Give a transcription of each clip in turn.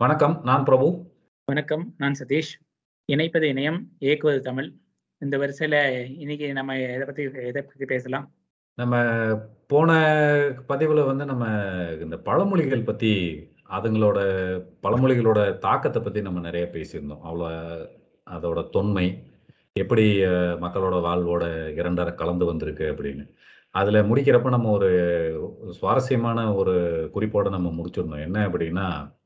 வணக்கம். நான் பிரபு. வணக்கம். நான் சதீஷ். இணைப்பது இணையம், இயக்குவது தமிழ். இந்த வரிசையில இன்னைக்கு நம்ம எத பத்தி எத பத்தி பேசலாம்? நம்ம போன பதிவுல வந்து நம்ம இந்த பழமொழிகள் பத்தி, அதுங்களோட பழமொழிகளோட தாக்கத்த பத்தி நம்ம நெறைய பேசியிருந்தோம். அவ்வளோ அதோட தொன்மை, எப்படி மக்களோட வாழ்வோட இரண்டற கலந்து வந்திருக்கு அப்படின்னு. அதுல முடிக்கிறப்ப நம்ம ஒரு சுவாரஸ்யமான ஒரு குறிப்போட நம்ம முடிச்சிருந்தோம். என்ன அப்படின்னா,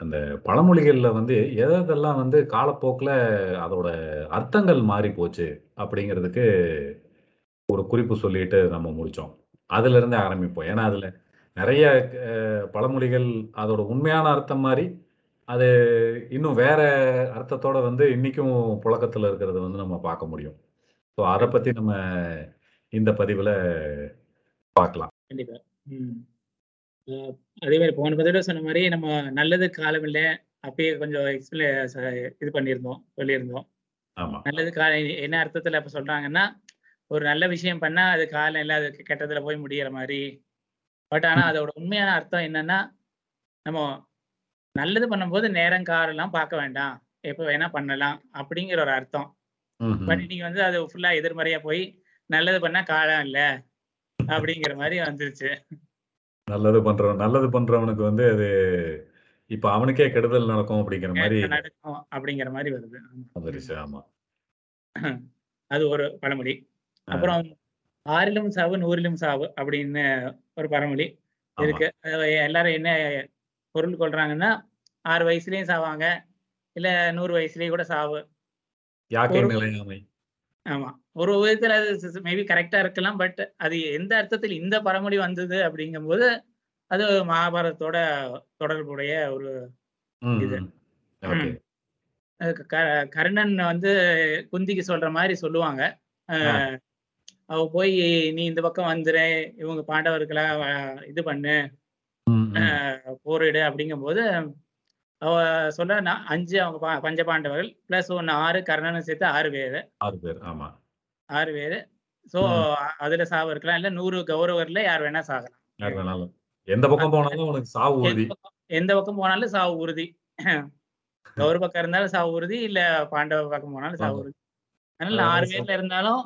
அந்த பழமொழிகளில் வந்து எதெல்லாம் வந்து காலப்போக்கில் அதோட அர்த்தங்கள் மாறி போச்சு அப்படிங்கிறதுக்கு ஒரு குறிப்பு சொல்லிட்டு நம்ம முடித்தோம் அதுலேருந்து ஆரம்பிப்போம். ஏன்னா, அதில் நிறைய பழமொழிகள் அதோட உண்மையான அர்த்தம் மாதிரி அது இன்னும் வேற அர்த்தத்தோட வந்து இன்னைக்கும் புழக்கத்தில் இருக்கிறத வந்து நம்ம பார்க்க முடியும். ஸோ அதை பற்றி நம்ம இந்த பதிவில் பார்க்கலாம். கண்டிப்பாக அதே மாரி போன பதிவுல சொன்ன மாரி நம்ம நல்லதுக்கு காலம் இல்ல. அப்பயே கொஞ்சம் எக்ஸ்பிள இது பண்ணியிருந்தோம், சொல்லியிருந்தோம். நல்லது கா என்ன அர்த்தத்துல அப்ப சொல்றாங்கன்னா, ஒரு நல்ல விஷயம் பண்ணா அது காலம் இல்ல, அது கெட்டதுல போய் முடியிற மாரி. பட் ஆனா. அதோட உண்மையான அர்த்தம் என்னன்னா, நம்ம நல்லது பண்ணும்போது நேரம், காலம்லாம் பார்க்க வேண்டாம். எப்ப வேணா பண்ணலாம். அப்படிங்கிற ஒரு அர்த்தம். பட். இன்னைக்கு வந்து அது ஃபுல்லா எதிர்மறையா போய், நல்லது பண்ணா காலம் இல்ல. அப்படிங்கிற மாரி வந்துருச்சு. நல்லது பண்றவன் நல்லது பண்றவனுக்கு வந்து அது இப்ப அவனுக்கே கெடுதல் நடக்கும் அப்படிங்கிற மாரி நடக்கும் அப்படிங்கிற மாரி வருது. ஆமா. அது ஒரு பழமொழி. அப்புறம் "ஆறிலும் சாவு, நூறிலும் சாவு" அப்படின்னு ஒரு பழமொழி. இருக்கு. எல்லாரும் என்ன பொருள் கொள்றாங்கன்னா, 6 வயசுலயும் சாவாங்க. இல்ல 100 வயசுலயும் கூட சாவு. ஆமா. ஒரு விதத்துல அது மேபி கரெக்ட்டா இருக்கலாம். பட் அது எந்த அர்த்தத்தில் இந்த பழமொழி வந்தது அப்படிங்கும்போது, அது மகாபாரதத்தோட தொடர்புடைய ஒரு இது. கர்ணன் வந்து குந்திக்கு சொல்ற மாரி சொல்லுவாங்க. அவ போய் "நீ இந்த பக்கம் வந்துரு. இவங்க பாண்டவர்கள இது பண்ணு. போரிடு" அப்படிங்கும்போது, அவ சொல்றா நான் 5 அவங்க பஞ்ச பாண்டவர்கள். பிளஸ் 1 6 கர்ணனும் சேர்த்து 6 பேரு. 6 பேர். ஆமா. 6 பேரு. ம். அதுல சாவு இருக்கலாம். இல்ல 100 கௌரவர்ல யார் வேணா சாகலாம். எந்த பக்கம் போனாலும் உனக்கு சாவு உறுதி. எந்த பக்கம் போனாலும் சாவு உறுதி. கௌரவ பக்கம் இருந்தாலும் சாவு உறுதி. இல்ல பாண்டவ பக்கம் போனாலும் சாவு. உறுதி. அதனால அதனால 6 ச பேர்ல இருந்தாலும்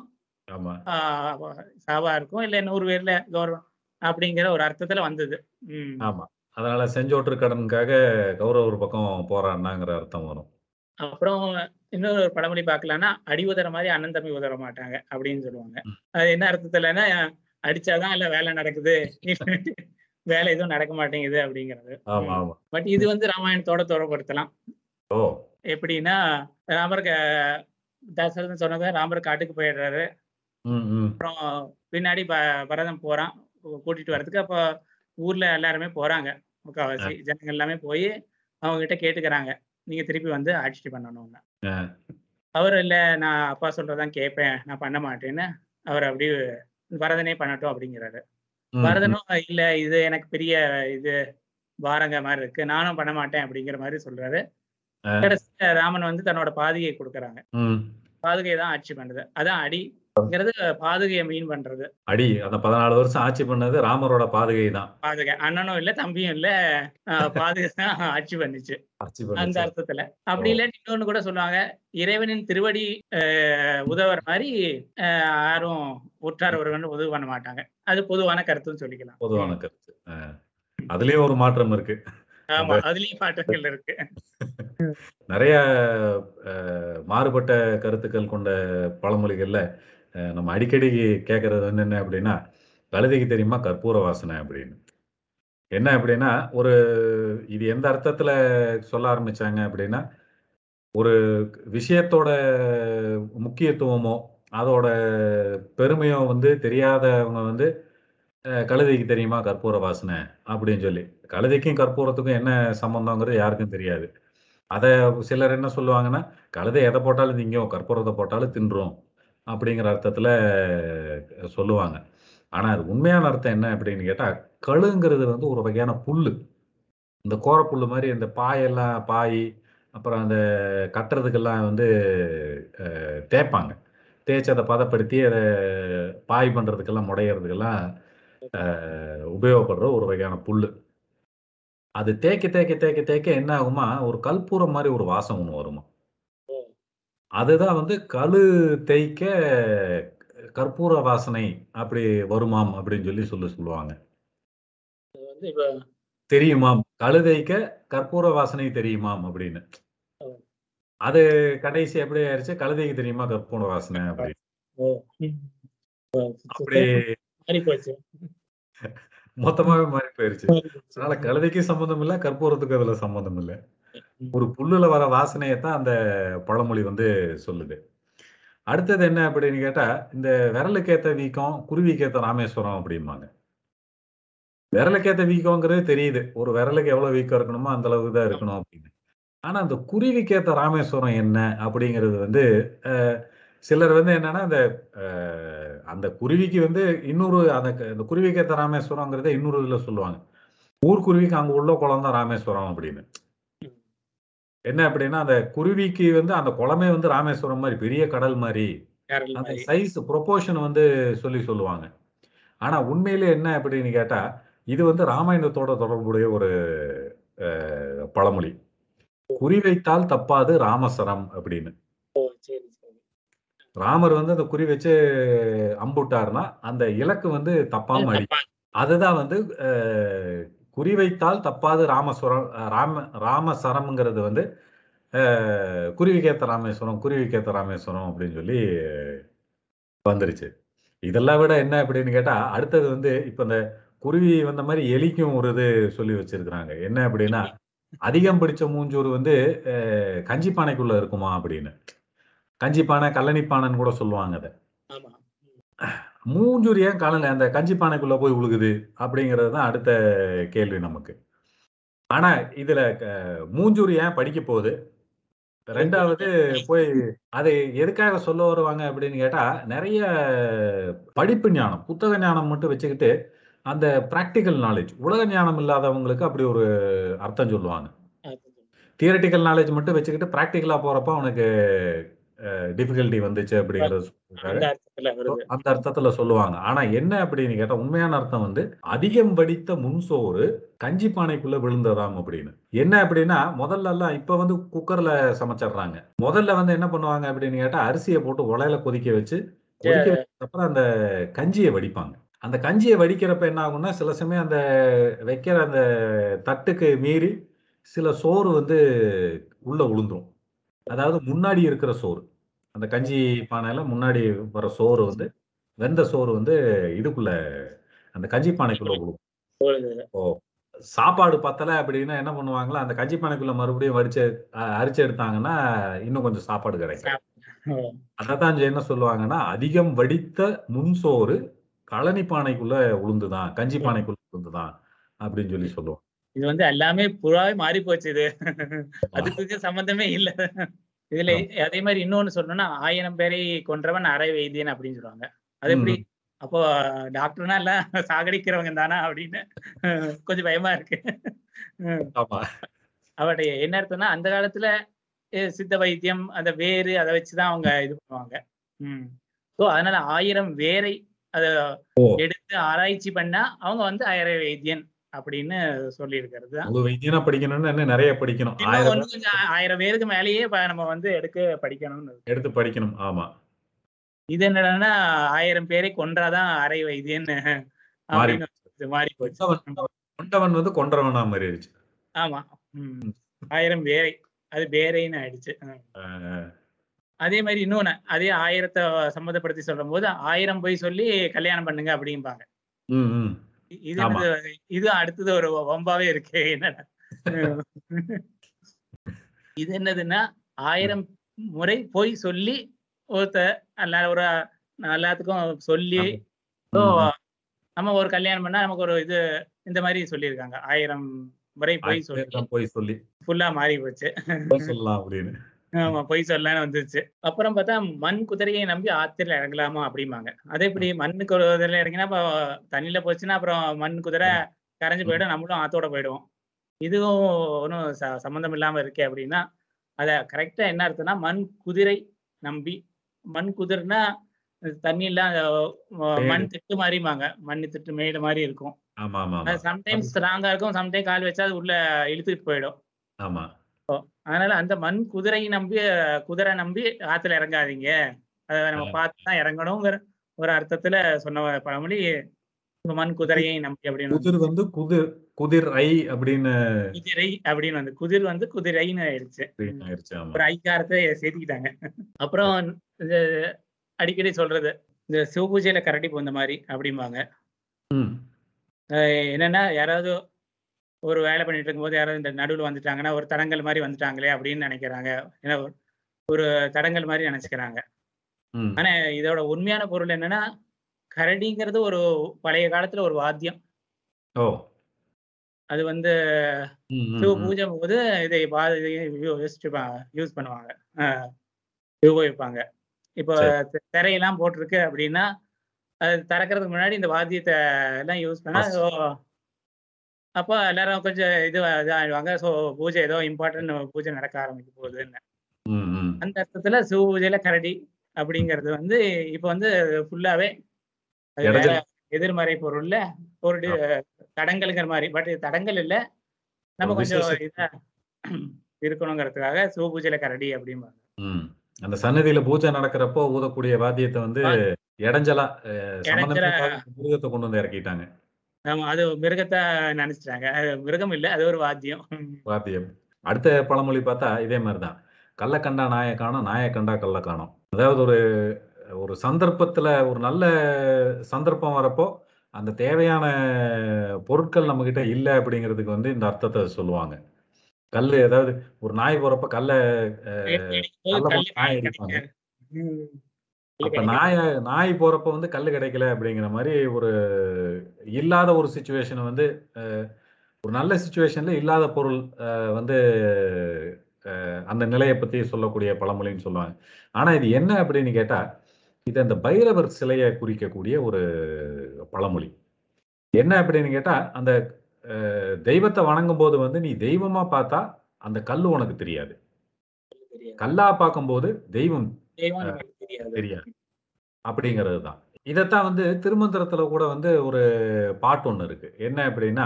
சாவா இருக்கும். இல்ல 100 பேர்ல கௌரவம் அப்படிங்கிற ஒரு அர்த்தத்துல வந்தது. ஆமா. அதனால செஞ்சோற்று கடனுக்காக கௌரவர் பக்கம் போராடுனாங்கிற அர்த்தம் வரும். அப்புறம் இன்னொரு ஒரு பழமொழி பார்க்கலாம்னா, "அடி உதற மாரி அண்ணன் தம்பி உதற மாட்டாங்க" அப்படின்னு சொல்லுவாங்க. அது என்ன அர்த்தத்துலன்னா, அடிச்சா தான் எல்லாம் வேலை நடக்குது. வேலை எதுவும் நடக்க மாட்டேங்குது அப்படிங்கிறது. பட் இது வந்து ராமாயணத்தோட தொடர்புபடுத்தலாம். ஓ! எப்படின்னா, ராமர் தசரதன் சொன்னது ராமர் காட்டுக்கு போயிடுறாரு. அப்புறம் பின்னாடி ப பரதன் போறான். கூட்டிட்டு வரதுக்கு. அப்ப ஊர்ல எல்லாருமே போறாங்க. முக்காவாசி ஜனங்க எல்லாமே போயி, அவங்க கிட்ட கேட்டுக்கிறாங்க. நீங்க திருப்பி வந்து ஆட்சி பண்ணணும்னு. அவரு இல்ல நான் அப்பா சொல்றத தான் கேட்பேன். நான் பண்ண மாட்டேன்னு, அவர் அப்படியே பரதனே பண்ணட்டும் அப்படிங்கிறாரு. ம், ம். பரதனும் இல்ல இது எனக்கு பெரிய இது பாரங்க மாரி இருக்கு. நானும் பண்ண மாட்டேன் அப்படிங்கிற மாரி சொல்றாரு. அ. கடைசில ராமன் வந்து தன்னோட பாதுகைய குடுக்குறாங்க. பாதுகை தான் ஆட்சி பண்ணுது. அதான் அடிங்கிறது பாதுகைய மீன் பண்றது. அடி அந்த 14 வருஷம் ஆட்சி பண்ணது ராமரோட பாதுகை தான். பாதுகை. அண்ணனும் இல்ல, தம்பியும் இல்ல. பாதுகை தான் ஆட்சி பண்ணுச்சு. அந்த. அர்த்தத்துல. அப்படி இல்லாட்டி இன்னொன்னு கூட சொல்லுவாங்க. இறைவனின் திருவடி உதவுற மாரி அ யாரும் உற்றார் உறவினர் உதவி பண்ண மாட்டாங்க. அது பொதுவான கருத்துன்னு சொல்லிக்கலாம். பொதுவான. கருத்து. அ. அதுலயும் ஒரு மாற்றம் இருக்கு. ஆமா. அதுலயும் மாற்றங்கள் இருக்கு. நெறைய மாறுபட்ட கருத்துக்கள் கொண்ட பழமொழிகள்ல, நம்ம அடிக்கடி கேட்கறது வந்து என்ன அப்படின்னா, "கழுதைக்கு தெரியுமா கற்பூர வாசனை" அப்படின்னு. என்ன அப்படின்னா, ஒரு இது எந்த அர்த்தத்துல சொல்ல ஆரம்பிச்சாங்க அப்படின்னா, ஒரு விஷயத்தோட முக்கியத்துவமோ, அதோட பெருமையோ வந்து தெரியாதவங்க வந்து, "கழுதைக்கு தெரியுமா கற்பூர வாசனை" அப்படின்னு சொல்லி. கழுதைக்கும் கற்பூரத்துக்கும் என்ன சம்மந்தம்ங்கிறது யாருக்கும் தெரியாது. அதை சிலர் என்ன சொல்லுவாங்கன்னா, "கழுதை எதை போட்டாலும் திங்கும், கற்பூரத்தை போட்டாலும் தின்றும்" அப்படிங்கிற அர்த்தத்துல சொல்லுவாங்க. ஆனா, அது உண்மையான அர்த்தம் என்ன அப்படின்னு கேட்டா, கழுங்கிறது வந்து ஒரு வகையான புல்லு. இந்த கோரப்புல்லு மாதிரி இந்த பாயெல்லாம் பாய், அப்புறம் அந்த கட்டுறதுக்கெல்லாம் வந்து தேய்ப்பாங்க. தேய்ச்சி அதை பதப்படுத்தி அதை பாய் பண்ணுறதுக்கெல்லாம் முடையறதுக்கெல்லாம் உபயோகப்படுற ஒரு வகையான புல் அது தேய்க்க தேய்க்க தேய்க்க தேய்க்க என்ன ஆகுமா, ஒரு கல்பூரம் மாதிரி ஒரு வாசம் ஒன்று வருமா. அதுதான் வந்து கழு தேய்க்க கற்பூர வாசனை அப்படி வருமாம் அப்படின்னு சொல்லி சொல்லி சொல்லுவாங்க. தெரியுமாம். கழு தேய்க்க கற்பூர வாசனை தெரியுமாம் அப்படின்னு. அது கடைசி எப்படி ஆயிருச்சு, கழு தேய்க்க தெரியுமா கற்பூர வாசனை அப்படின்னு. அப்படி. மொத்தமாவே மாறி போயிருச்சு. அதனால கழுதைக்கும் சம்மந்தம் இல்ல, கற்பூரத்துக்கும் அதுல சம்மந்தம் இல்ல. ஒரு புல்லுல வர வாசனையை தான் அந்த பழமொழி வந்து சொல்லுது. அடுத்தது என்ன அப்படின்னு கேட்டா, இந்த விரலுக்கேத்த வீக்கம், குருவிக்கேத்த ராமேஸ்வரம் அப்படிம்பாங்க. விரலுக்கேத்த வீக்கம்ங்கிறது தெரியுது. ஒரு விரலுக்கு எவ்வளவு வீக்கம் இருக்கணுமோ, அந்த அளவுக்கு தான் இருக்கணும் அப்படின்னு. ஆனா, அந்த குருவிக்கேத்த ராமேஸ்வரம் என்ன அப்படிங்கிறது வந்து, சிலர் வந்து என்னன்னா, அந்த அந்த குருவிக்கு வந்து இன்னொரு அந்த அந்த குருவிக்கு ஏத்த ராமேஸ்வரம்ங்கிறத இன்னொரு இதுல சொல்லுவாங்க. ஊர்க்குருவிக்கு அங்க உள்ள குளம் தான் ராமேஸ்வரம் அப்படின்னு. என்ன அப்படின்னா, அந்த குருவிக்கு வந்து அந்த குளமே வந்து ராமேஸ்வரம் மாரி, பெரிய கடல். கேரள் அந்த. சைஸ் புரொப்போர்ஷன் வந்து சொல்லி சொல்லுவாங்க. ஆனா உண்மையிலே என்ன அப்படின்னு கேட்டா, இது வந்து ராமாயணத்தோட தொடர்புடைய ஒரு பழமொழி. குறி வைத்தால் தப்பாது ராமசரம் அப்படின்னு. ஓ! சரி, சரி. ராமர் வந்து அந்த குறி வச்சு அம்புட்டார்ன்னா, அந்த இலக்கு வந்து தப்பாம அடி அதுதான் வந்து குறிவைத்தால் குறி வைத்தால் தப்பாது ராமஸ்வரம் ராம ராமசரம்ங்கிறது வந்து அ குருவிக்கேத்த ராமேஸ்வரம், குருவிக்கேத்த ராமேஸ்வரம் அப்படின்னு சொல்லி வந்துருச்சு. இதெல்லாம் விட என்ன அப்படின்னு கேட்டால் அடுத்தது வந்து இப்போ இந்த குருவி வந்த மாதிரி எலிக்கும் ஒரு இது சொல்லி வச்சிருக்கிறாங்க. என்ன அப்படின்னா, அதிகம் பிடிச்ச மூஞ்சூறு வந்து கஞ்சி பானைக்குள்ள இருக்குமா அப்படின்னு. கஞ்சி பானை, கல்லணி பானைன்னு கூட சொல்லுவாங்க அதை ஆமா. மூஞ்சூறு ஏன் கலல அந்த கஞ்சி பானைக்குள்ள போய் விழுகுது? அப்படிங்கிறது தான் அடுத்த கேள்வி நமக்கு. ஆனா, இதுல க மூஞ்சூறு ஏன் படிக்க போகுது? 2வது போய் அதை எதுக்காக சொல்ல வருவாங்க அப்படின்னு கேட்டா, நெறைய படிப்பு ஞானம், புத்தக ஞானம் மட்டும் வச்சுக்கிட்டு, அந்த பிராக்டிகல் நாலேட்ஜ் உலக ஞானம் இல்லாதவங்களுக்கு அப்படி ஒரு அர்த்தம் சொல்லுவாங்க. தியரட்டிக்கல் நாலேட்ஜ் மட்டும் வச்சுக்கிட்டு பிராக்டிகலா போறப்ப அவனுக்கு டிஃபிகல்டி வந்துச்சு அப்படிங்கிறத அந்த அர்த்தத்துல சொல்லுவாங்க. ஆனா என்ன அப்படின்னு கேட்டா, உண்மையான அர்த்தம் வந்து, அதிகம் வடித்த முன்சோறு கஞ்சி பானைக்குள்ள விழுந்ததாம் அப்படின்னு. என்ன அப்படின்னா, முதல்லலாம் இப்ப வந்து குக்கர்ல சமைச்சர்றாங்க. முதல்ல வந்து என்ன பண்ணுவாங்க அப்படின்னு கேட்டா, அரிசிய போட்டு உலையில கொதிக்க வச்சு, கொதிக்க வச்சதுக்கப்புறம் அந்த கஞ்சிய வடிப்பாங்க. அந்த கஞ்சிய வடிக்கிறப்ப என்ன ஆகும்னா, சில சமயம் அந்த வைக்கிற அந்த தட்டுக்கு மீறி, சில சோறு வந்து உள்ள உழுந்துரும். அதாவது முன்னாடி இருக்கிற சோறு. அந்த கஞ்சி பானையில முன்னாடி வர சோறு வந்து, வெந்த சோறு வந்து இதுக்குள்ள அந்த கஞ்சி பானைக்குள்ள. விழுந்தது. ஓ! சாப்பாடு பத்தல அப்படின்னா என்ன பண்ணுவாங்களா, அந்த கஞ்சி பானைக்குள்ள மறுபடியும் வடிச்சு அரிச்சு எடுத்தாங்கன்னா, இன்னும் கொஞ்சம் சாப்பாடு கிடைக்கும். அதத்தான் என்ன சொல்லுவாங்கன்னா, அதிகம் வடித்த முன்சோறு கழனி பானைக்குள்ள உழுந்துதான், கஞ்சி பானைக்குள்ள உழுந்துதான் அப்படின்னு சொல்லி சொல்லுவோம். இது வந்து எல்லாமே புறாவே மாறி போச்சு இது. அதுக்கு சம்மந்தமே இல்ல. இதுல. அதே மாரி இன்னொன்னு சொல்லணும்னா, 1000 பேரை கொன்றவன் அரை வைத்தியன் அப்படின்னு சொல்லுவாங்க. அது எப்படி? அப்போ டாக்டர்னா எல்லாம் சாகடிக்கிறவங்க தானா அப்படின்னு கொஞ்சம் பயமா இருக்கு. அவருடைய என்ன அர்த்தம்னா, அந்த காலத்துல சித்த வைத்தியம், அந்த வேரு அத வச்சு தான் அவங்க இது பண்ணுவாங்க. ம். ஸோ அதனால 1000 வேரை அத! எடுத்து ஆராய்ச்சி பண்ணா, அவங்க வந்து அரை வைத்தியன் அப்படின்னு சொல்லியிருக்கிறது வைத்தியனா படிக்கணும்னா இன்னும் நெறைய படிக்கணும். இன்னும் 1000 இன்னும் கொஞ்சம் 1000 பேருக்கு மேலேயே நம்ம வந்து எடுக்க படிக்கணும்னு. எடுத்து படிக்கணும். ஆமா. இது என்னடான்னா 1000 பேரை கொன்றா தான் அரை வைத்தியன் மாறி போச்சு. கொண்டவன் வந்து கொன்றவனா மாறிடுச்சு. ஆமா. ம். 1000 பேரை. அது பேரைன்னு ஆயிடுச்சு. அதே மாரி இன்னொன்னு, அதே 1000த்த சம்மந்தப்படுத்தி சொல்லும்போது, 1000 பொய் சொல்லி கல்யாணம் பண்ணுங்க அப்படிம்பாங்க. இது இது அடுத்தது ஒரு வம்பாவே இருக்கே என்னடா? ம். இது என்னதுன்னா, 1000 முறை பொய் சொல்லி ஒருத்தர் அல்ல ஒரு எல்லாத்துக்கும் சொல்லி. நம்ம ஒரு கல்யாணம் பண்ணா நமக்கு ஒரு இது இந்த மாரி சொல்லியிருக்காங்க. 1000 முறை பொய் 1000 சொல்லி பொய் சொல்லி ஃபுல்லா மாறி போச்சு. சொல்லலாம் அப்படின்னு. ஆமா. பொய் சொல்லலாம்னு வந்துருச்சு. அப்புறம் பார்த்தா, மண் குதிரையை நம்பி ஆத்துல இறங்கலாமா அப்படிம்பாங்க. அது எப்படி மண்ணு குதிரையில இறங்கினா, அப்ப தண்ணீல போச்சுன்னா, அப்புறம் மண் குதிரை. கரைஞ்சு. போயிடும். நம்மளும் ஆத்தோட போயிடுவோம். இதுவும் ஒண்ணும் ச சம்மந்தம் இல்லாம இருக்கே அப்படின்னா, அத கரெக்ட்டா என்ன அர்த்தம்னா, மண் குதிரை நம்பி மண் குதிர்னா தண்ணிலாம் ம மேடு. மண் திட்டு மாரிம்பாங்க. மண் திட்டு மேடு மாரி இருக்கும். அது. சம்டைம்ஸ் ஸ்ட்ராங்கா இருக்கும். சம்டைம் கால் வச்சா அது உள்ள இழுத்துட்டு போயிடும். ஆமா. அதனால அந்த மண் குதிரையை நம்பி குதிரை நம்பி ஆத்துல இறங்காதீங்க. அத நம்ம. பார்த்து தான் இறங்கணுங்கிற ஒரு அர்த்தத்துல சொன்ன பழமொழி, மண் குதிரையை நம்பி அப்படின்னு குதிர் வந்து குதிர் குதிர் ஐ அப்படின்னு குதிரை அப்படின்னு வந்து குதிர் வந்து குதிரைன்னு ஆயிடுச்சு. ஆயிருச்சு. ஒரு ஐக்காரத்தை சேர்த்துக்கிட்டாங்க. அப்புறம் அடிக்கடி சொல்றது, இந்த சிவபூஜையில கரடி பூந்த மாரி அப்படிம்பாங்க. என்னன்னா, யாராவது ஒரு வேலை பண்ணிட்டு இருக்கும்போது யாராவது இந்த நடுவுல வந்துட்டாங்கன்னா, ஒரு தடங்கல் மாரி வந்துட்டாங்களே அப்படின்னு நெனைக்கிறாங்க. ஏன்னா ஒரு- தடங்கல் மாரி நெனச்சுக்கிறாங்க. ஆனா இதோட உண்மையான பொருள் என்னன்னா, கரடிங்கிறது ஒரு பழைய காலத்துல ஒரு வாத்தியம். ஓ! அது வந்து சிவ ம். பூஜைங்கும்போது இதை பா யூஸ் பண்ணுவாங்க. உபயோகிப்பாங்க. இப்போ திரையெல்லாம் போட்டிருக்கு அப்படின்னா, அது திறக்கறதுக்கு முன்னாடி இந்த வாத்தியத்த எல்லாம் யூஸ் பண்ணா, அப்போ எல்லாரும் கொஞ்சம் இது இதாயிடுவாங்க. ஸோ பூஜை ஏதோ இம்பார்ட்டன்ட் பூஜை நடக்க ஆரம்பிக்க போகுதுன்னு. அந்த அர்த்தத்துல சிவ பூஜையில கரடி அப்படிங்கிறது வந்து இப்ப வந்து ஃபுல்லாவே. எதிர்மறை பொருள்ல ஒரு. தடங்கல்ங்கிற மாரி. பட் தடங்கல் இல்ல. நம்ம கொஞ்சம். இதா இருக்கணுங்கிறதுக்காக சிவ பூஜையில கரடி அப்படிம்பாங்க. அந்த சன்னதியில பூஜை நடக்கிறப்போ ஊதக்கூடிய வாத்தியத்த வந்து இடைஞ்சலா கொண்டு வந்து இறக்கிட்டாங்க. ஆமா. அது மிருகத்த நெனச்சுட்டாங்க. மிருகம் இல்ல. அது ஒரு வாத்தியம். வாத்தியம். அடுத்த பழமொழி பார்த்தா இதே மாரி தான். "கள்ள கண்டா நாய காணோம், நாய கண்டா கள்ள காணோம்." அதாவது ஒரு ஒரு சந்தர்ப்பத்துல ஒரு நல்ல சந்தர்ப்பம் வரப்போ, அந்த தேவையான பொருட்கள் நம்மகிட்ட இல்ல அப்படிங்கிறதுக்கு வந்து இந்த அர்த்தத்த சொல்லுவாங்க. கல்லு அதாவது ஒரு நாய் போறப்ப கல்ல கல்ல நாய் அடிப்பாங்க. அப்ப. நாய நாய் போறப்ப வந்து கல்லு கிடைக்கல அப்படிங்கிற மாரி ஒரு இல்லாத ஒரு சிச்சுவேஷன வந்து ஒரு நல்ல சிச்சுவேஷன்ல இல்லாத பொருள் வந்து அந்த நிலைய பத்தி சொல்லக்கூடிய பழமொழின்னு சொல்லுவாங்க. ஆனா இது என்ன அப்படின்னு கேட்டா, இது அந்த பைரவர் சிலைய குறிக்கக்கூடிய ஒரு பழமொழி. என்ன அப்படின்னு கேட்டா, அந்த தெய்வத்த வணங்கும்போது வந்து நீ தெய்வமா பார்த்தா, அந்த கல்லு உனக்கு தெரியாது. கல்லா பார்க்கும்போது தெய்வம் தெரியாது. அப்படிங்கிறது தான். இதத்தான் வந்து திருமந்திரத்துல கூட வந்து ஒரு பாட்டு ஒண்ணு இருக்கு. என்ன அப்படின்னா,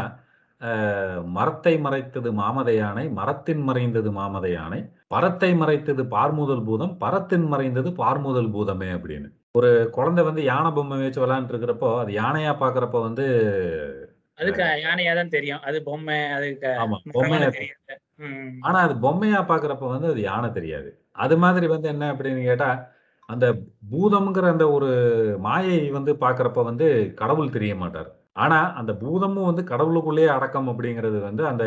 "மரத்தை மறைத்தது மாமத யானை, மரத்தின் மறைந்தது மாமத யானை, பரத்தை மறைத்தது பார்முதல் பூதம், பரத்தின் மறைந்தது பார்முதல் பூதமே" அப்படின்னு. ஒரு குழந்தை வந்து யானை பொம்மை வச்சு விளையாண்டுட்டு இருக்கிறப்போ, அது யானையா பார்க்கிறப்ப வந்து அதுக்கு யானையா தான் தெரியும். அது பொம்மை, அதுக்கு ஆமா. பொம்மையா. ஆனா அது பொம்மையா பார்க்கிறப்ப வந்து அது யானை தெரியாது. அது மாதிரி வந்து என்ன அப்படின்னு கேட்டா, அந்த பூதம்ங்கிற அந்த ஒரு மாயை வந்து பாக்குறப்ப வந்து கடவுள் தெரிய மாட்டார் ஆனா அந்த பூதமும் வந்து கடவுளுக்குள்ளேயே அடக்கம் அப்படிங்கிறது வந்து அந்த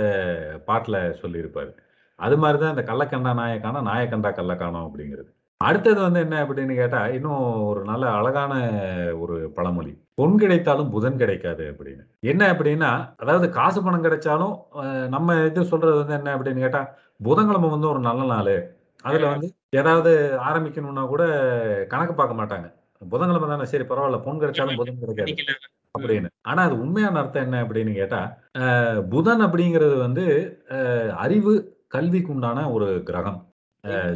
பாட்டுல சொல்லியிருப்பாரு. அது மாதிரிதான் தான் இந்த கள்ளக்கண்டா நாயக்கான நாயக்கண்டா கள்ளக்கானம் கள்ள அப்படிங்கிறது. அடுத்தது வந்து என்ன அப்படின்னு கேட்டா, இன்னும் ஒரு நல்ல அழகான ஒரு பழமொழி. "பொன் கிடைத்தாலும் புதன் கிடைக்காது" அப்படின்னு. என்ன அப்படின்னா, அதாவது காசு பணம் கிடைச்சாலும் நம்ம இது சொல்றது வந்து என்ன அப்படின்னு கேட்டா, புதன்கிழமை வந்து ஒரு நல்ல நாள் அதுல. வந்து ஏதாவது ஆரம்பிக்கணும்னா கூட கணக்கு பார்க்க மாட்டாங்க. புதன்கிழமை தானே சரி பரவால்ல பொன் கிடைச்சாலும் புதன் கிடைக்காது. அப்படின்னு. ஆனா அது உண்மையான அர்த்தம் என்ன அப்படின்னு கேட்டா, புதன் அப்படிங்கிறது வந்து அறிவு, கல்விக்கு உண்டான ஒரு கிரகம்.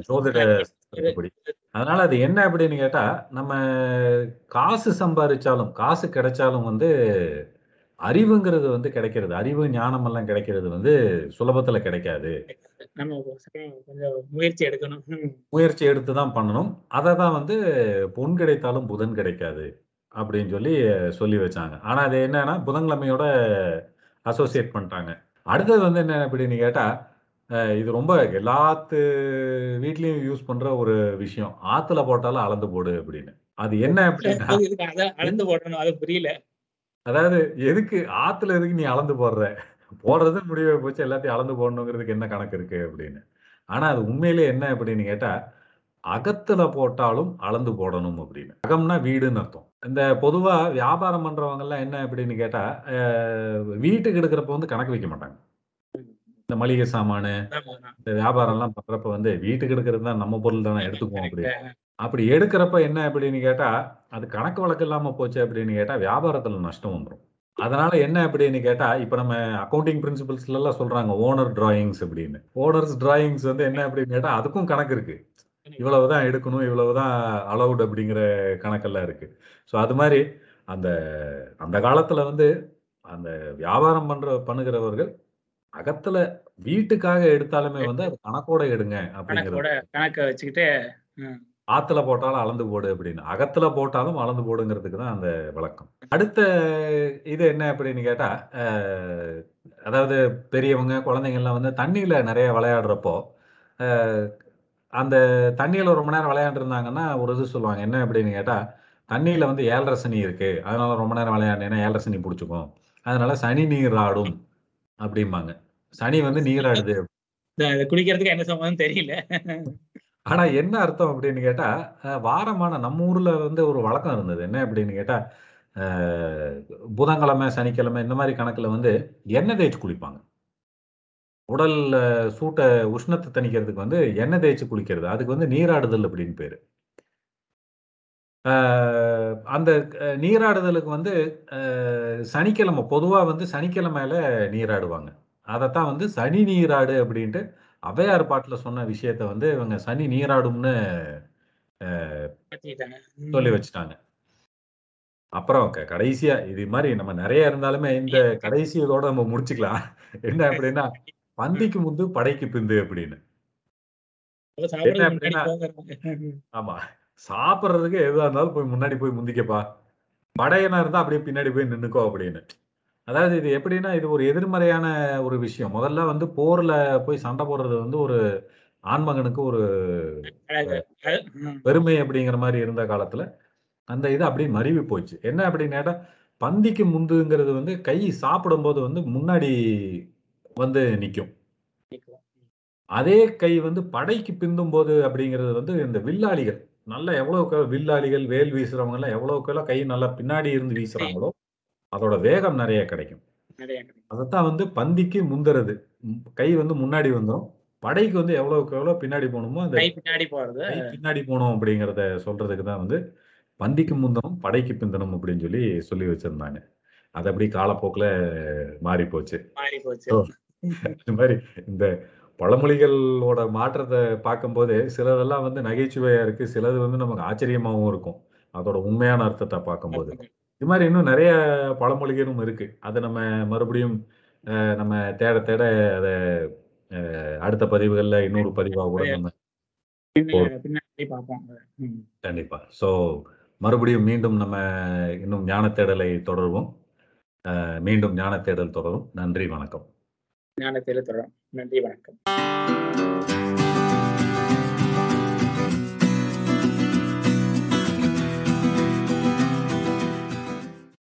ஜோதிட. அதனால அது என்ன அப்படின்னு கேட்டா, நம்ம காசு சம்பாரிச்சாலும், காசு கிடைச்சாலும் வந்து அறிவுங்கிறது வந்து கிடைக்கிறது. அறிவு, ஞானம் எல்லாம் கிடைக்கிறது வந்து சுலபத்துல கிடைக்காது. நம்ம கொஞ்சம் முயற்சி எடுக்கணும். முயற்சி எடுத்து தான் பண்ணணும். அத தான் வந்து பொன் கிடைத்தாலும் புதன் கிடைக்காது. அப்படின்னு சொல்லி சொல்லி வச்சாங்க. ஆனா அது என்னன்னா, புதன்கிழமையோட அசோசியேட் பண்ணிட்டாங்க. அடுத்தது வந்து என்ன அப்படின்னு கேட்டா, இது ரொம்ப எல்லாத்து வீட்லயும் யூஸ் பண்ற ஒரு விஷயம். "ஆத்துல போட்டாலும் அளந்து போடு" அப்படின்னு. அது என்ன அப்படின்னா அளந்து போடணும். அது புரியல. அதாவது எதுக்கு ஆத்துல எதுக்கு நீ அளந்து போடுற? போடுறதுன்னு முடிவாகி போச்சு. எல்லாத்தையும் அளந்து போடணுங்கிறதுக்கு என்ன கணக்கு இருக்கு அப்படின்னு. ஆனா அது உண்மையிலேயே என்ன அப்படின்னு கேட்டா, அகத்துல போட்டாலும் அளந்து போடணும் அப்படின்னு. அகம்னா வீடுன்னு அர்த்தம். இந்த பொதுவா வியாபாரம் பண்றவங்கலாம் என்ன அப்படின்னு கேட்டா, வீட்டுக்கு எடுக்கிறப்ப வந்து கணக்கு வைக்க மாட்டாங்க. இந்த மளிகை சாமானு. இந்த வியாபாரம்லாம் பண்றப்ப வந்து வீட்டுக்கு எடுக்கிறது தான் நம்ம பொருள் தானே எடுத்துக்குவோம் அப்படி. அப்படி எடுக்கிறப்ப என்ன அப்படின்னு கேட்டா, அது கணக்கு வழக்கு இல்லாம போச்சு அப்படின்னு கேட்டா, வியாபாரத்துல நஷ்டம் வந்துடும் அதனால என்ன அப்படின்னு கேட்டா, இப்ப நம்ம அக்கௌண்டிங் பிரின்சிபல்ஸ்ல எல்லாம் சொல்றாங்க ஓனர் டிராயிங்ஸ் அப்படின்னு. ஓனர்ஸ் டிராயிங்ஸ் வந்து என்ன அப்படின்னு கேட்டா, அதுக்கும் கணக்கு இருக்கு. இவ்வளவு தான் எடுக்கணும், இவ்வளவு தான் அலவுட் அப்படிங்கிற கணக்கெல்லாம் இருக்கு. ஸோ அது மாதிரி அந்த அந்த காலத்துல வந்து அந்த வியாபாரம் பண்ற பண்ணுகிறவர்கள் அகத்துல வீட்டுக்காக எடுத்தாலுமே வந்து அது கணக்கோட எடுங்க அப்படிங்கிற கணக்கை வச்சுக்கிட்டே வச்சுக்கிட்டு ஆத்துல போட்டாலும் அளந்து போடு அப்படின்னு. அகத்துல போட்டாலும் அளந்து போடுங்கிறதுக்கு தான் அந்த விளக்கம் அடுத்த இது என்ன அப்படின்னு கேட்டா அதாவது பெரியவங்க குழந்தைங்கள்லாம் வந்து தண்ணியில நிறைய விளையாடுறப்போ அந்த தண்ணியில ரொம்ப நேரம் விளையாண்டுருந்தாங்கன்னா ஒரு இது சொல்லுவாங்க. என்ன அப்படின்னு கேட்டா தண்ணியில வந்து ஏழரை சனி இருக்கு. அதனால ரொம்ப நேரம் விளையாண்டேன்னா ஏழரை சனி பிடிச்சிக்கும். அதனால சனி நீர் ஆடும் அப்படிம்பாங்க. சனி வந்து நீராடுது குளிக்கிறதுக்கு குடிக்கிறதுக்கு என்ன சம்பந்தம் தெரியல. ஆனா என்ன அர்த்தம் அப்படின்னு கேட்டா அஹ், வாரமான நம்ம ஊர்ல வந்து ஒரு வழக்கம் இருந்தது. என்ன அப்படின்னு கேட்டா அஹ், புதன்கிழமை சனிக்கிழமை இந்த மாதிரி கணக்குல வந்து எண்ணெய் தேய்ச்சி குளிப்பாங்க. உடல் சூட்டை உஷ்ணத்தை தணிக்கிறதுக்கு வந்து எண்ணெய் தேய்ச்சி குளிக்கிறது. அதுக்கு வந்து நீராடுதல் அப்படின்னு பேரு. அந்த நீராடுதலுக்கு வந்து சனிக்கிழமை பொதுவாக வந்து சனிக்கிழமையில நீராடுவாங்க. அதைத்தான் வந்து சனி நீராடு அப்படின்ட்டு ஔவையார் பாட்டுல சொன்ன விஷயத்த வந்து இவங்க சனி நீராடும்னு. சொல்லி வச்சுட்டாங்க. அப்புறம் கடைசியா இது மாதிரி நம்ம நிறைய இருந்தாலுமே இந்த கடைசி இதோட நம்ம முடிச்சுக்கலாம். என்ன அப்படின்னா பந்திக்கு முந்து படைக்கு பிந்து அப்படின்னு. ஆமா. சாப்பிடுறதுக்கு எதுவா இருந்தாலும் போய் முன்னாடி போய் முந்திக்கப்பா. படையனா இருந்தா அப்படியே பின்னாடி போய் நின்னுக்கோ அப்படின்னு. அதாவது இது எப்படின்னா இது ஒரு எதிர்மறையான ஒரு விஷயம். முதல்ல வந்து போர்ல போய் சண்டை போடுறது வந்து ஒரு ஆண்மகனுக்கு ஒரு. பெருமை அப்படிங்கிற மாதிரி இருந்த காலத்துல அந்த இது அப்படியே மருவி போச்சு. என்ன அப்படின்னு பந்திக்கு முந்துங்கிறது வந்து கை சாப்பிடும்போது வந்து முன்னாடி வந்து நிக்கும். அதே கை வந்து படைக்கு பிந்தும் போது அப்படிங்கிறது வந்து இந்த வில்லாளிகள். நல்ல எவ்வளவுக்கு வில்லாளிகள் வேல் வீசுறவங்க எல்லாம் எவ்வளவுக்கு கை நல்லா பின்னாடி இருந்து வீசுறாங்களோ அதோட வேகம் நிறைய கிடைக்கும். அதைத்தான் வந்து பந்திக்கு முந்துறது. கை வந்து முன்னாடி வந்துடும் படைக்கு வந்து எவ்வளவுக்கு எவ்வளவு பின்னாடி போகணுமோ அந்த பின்னாடி போறது. பின்னாடி போகணும் அப்படிங்கிறத சொல்றதுக்கு தான் வந்து பந்திக்கு முந்தணும் படைக்கு பிந்தணும் அப்படின்னு சொல்லி சொல்லி வச்சிருந்தாங்க. அது அப்படி காலப்போக்கில் மாறி போச்சு மாறி போச்சு ஓ. இந்த மாதிரி இந்த பழமொழிகளோட மாற்றத்தை பார்க்கும்போது சிலதெல்லாம் வந்து நகைச்சுவையா இருக்கு. சிலது வந்து நமக்கு ஆச்சரியமாகவும் இருக்கும். அதோட உண்மையான அர்த்தத்தை பார்க்கும்போது. இது மாதிரி இன்னும் நிறைய பழமொழிகளும் இருக்கு. அதை நம்ம மறுபடியும் நம்ம தேட தேட அதை அடுத்த பதிவுகள்ல இன்னொரு பதிவாக கூட நம்ம கண்டிப்பா. சோ மறுபடியும் மீண்டும் நம்ம இன்னும் ஞான தேடலை தொடருவோம் மீண்டும் ஞான தேடல் தொடரும். நன்றி வணக்கம். ஞானத்தில் தொடரும். நன்றி வணக்கம்.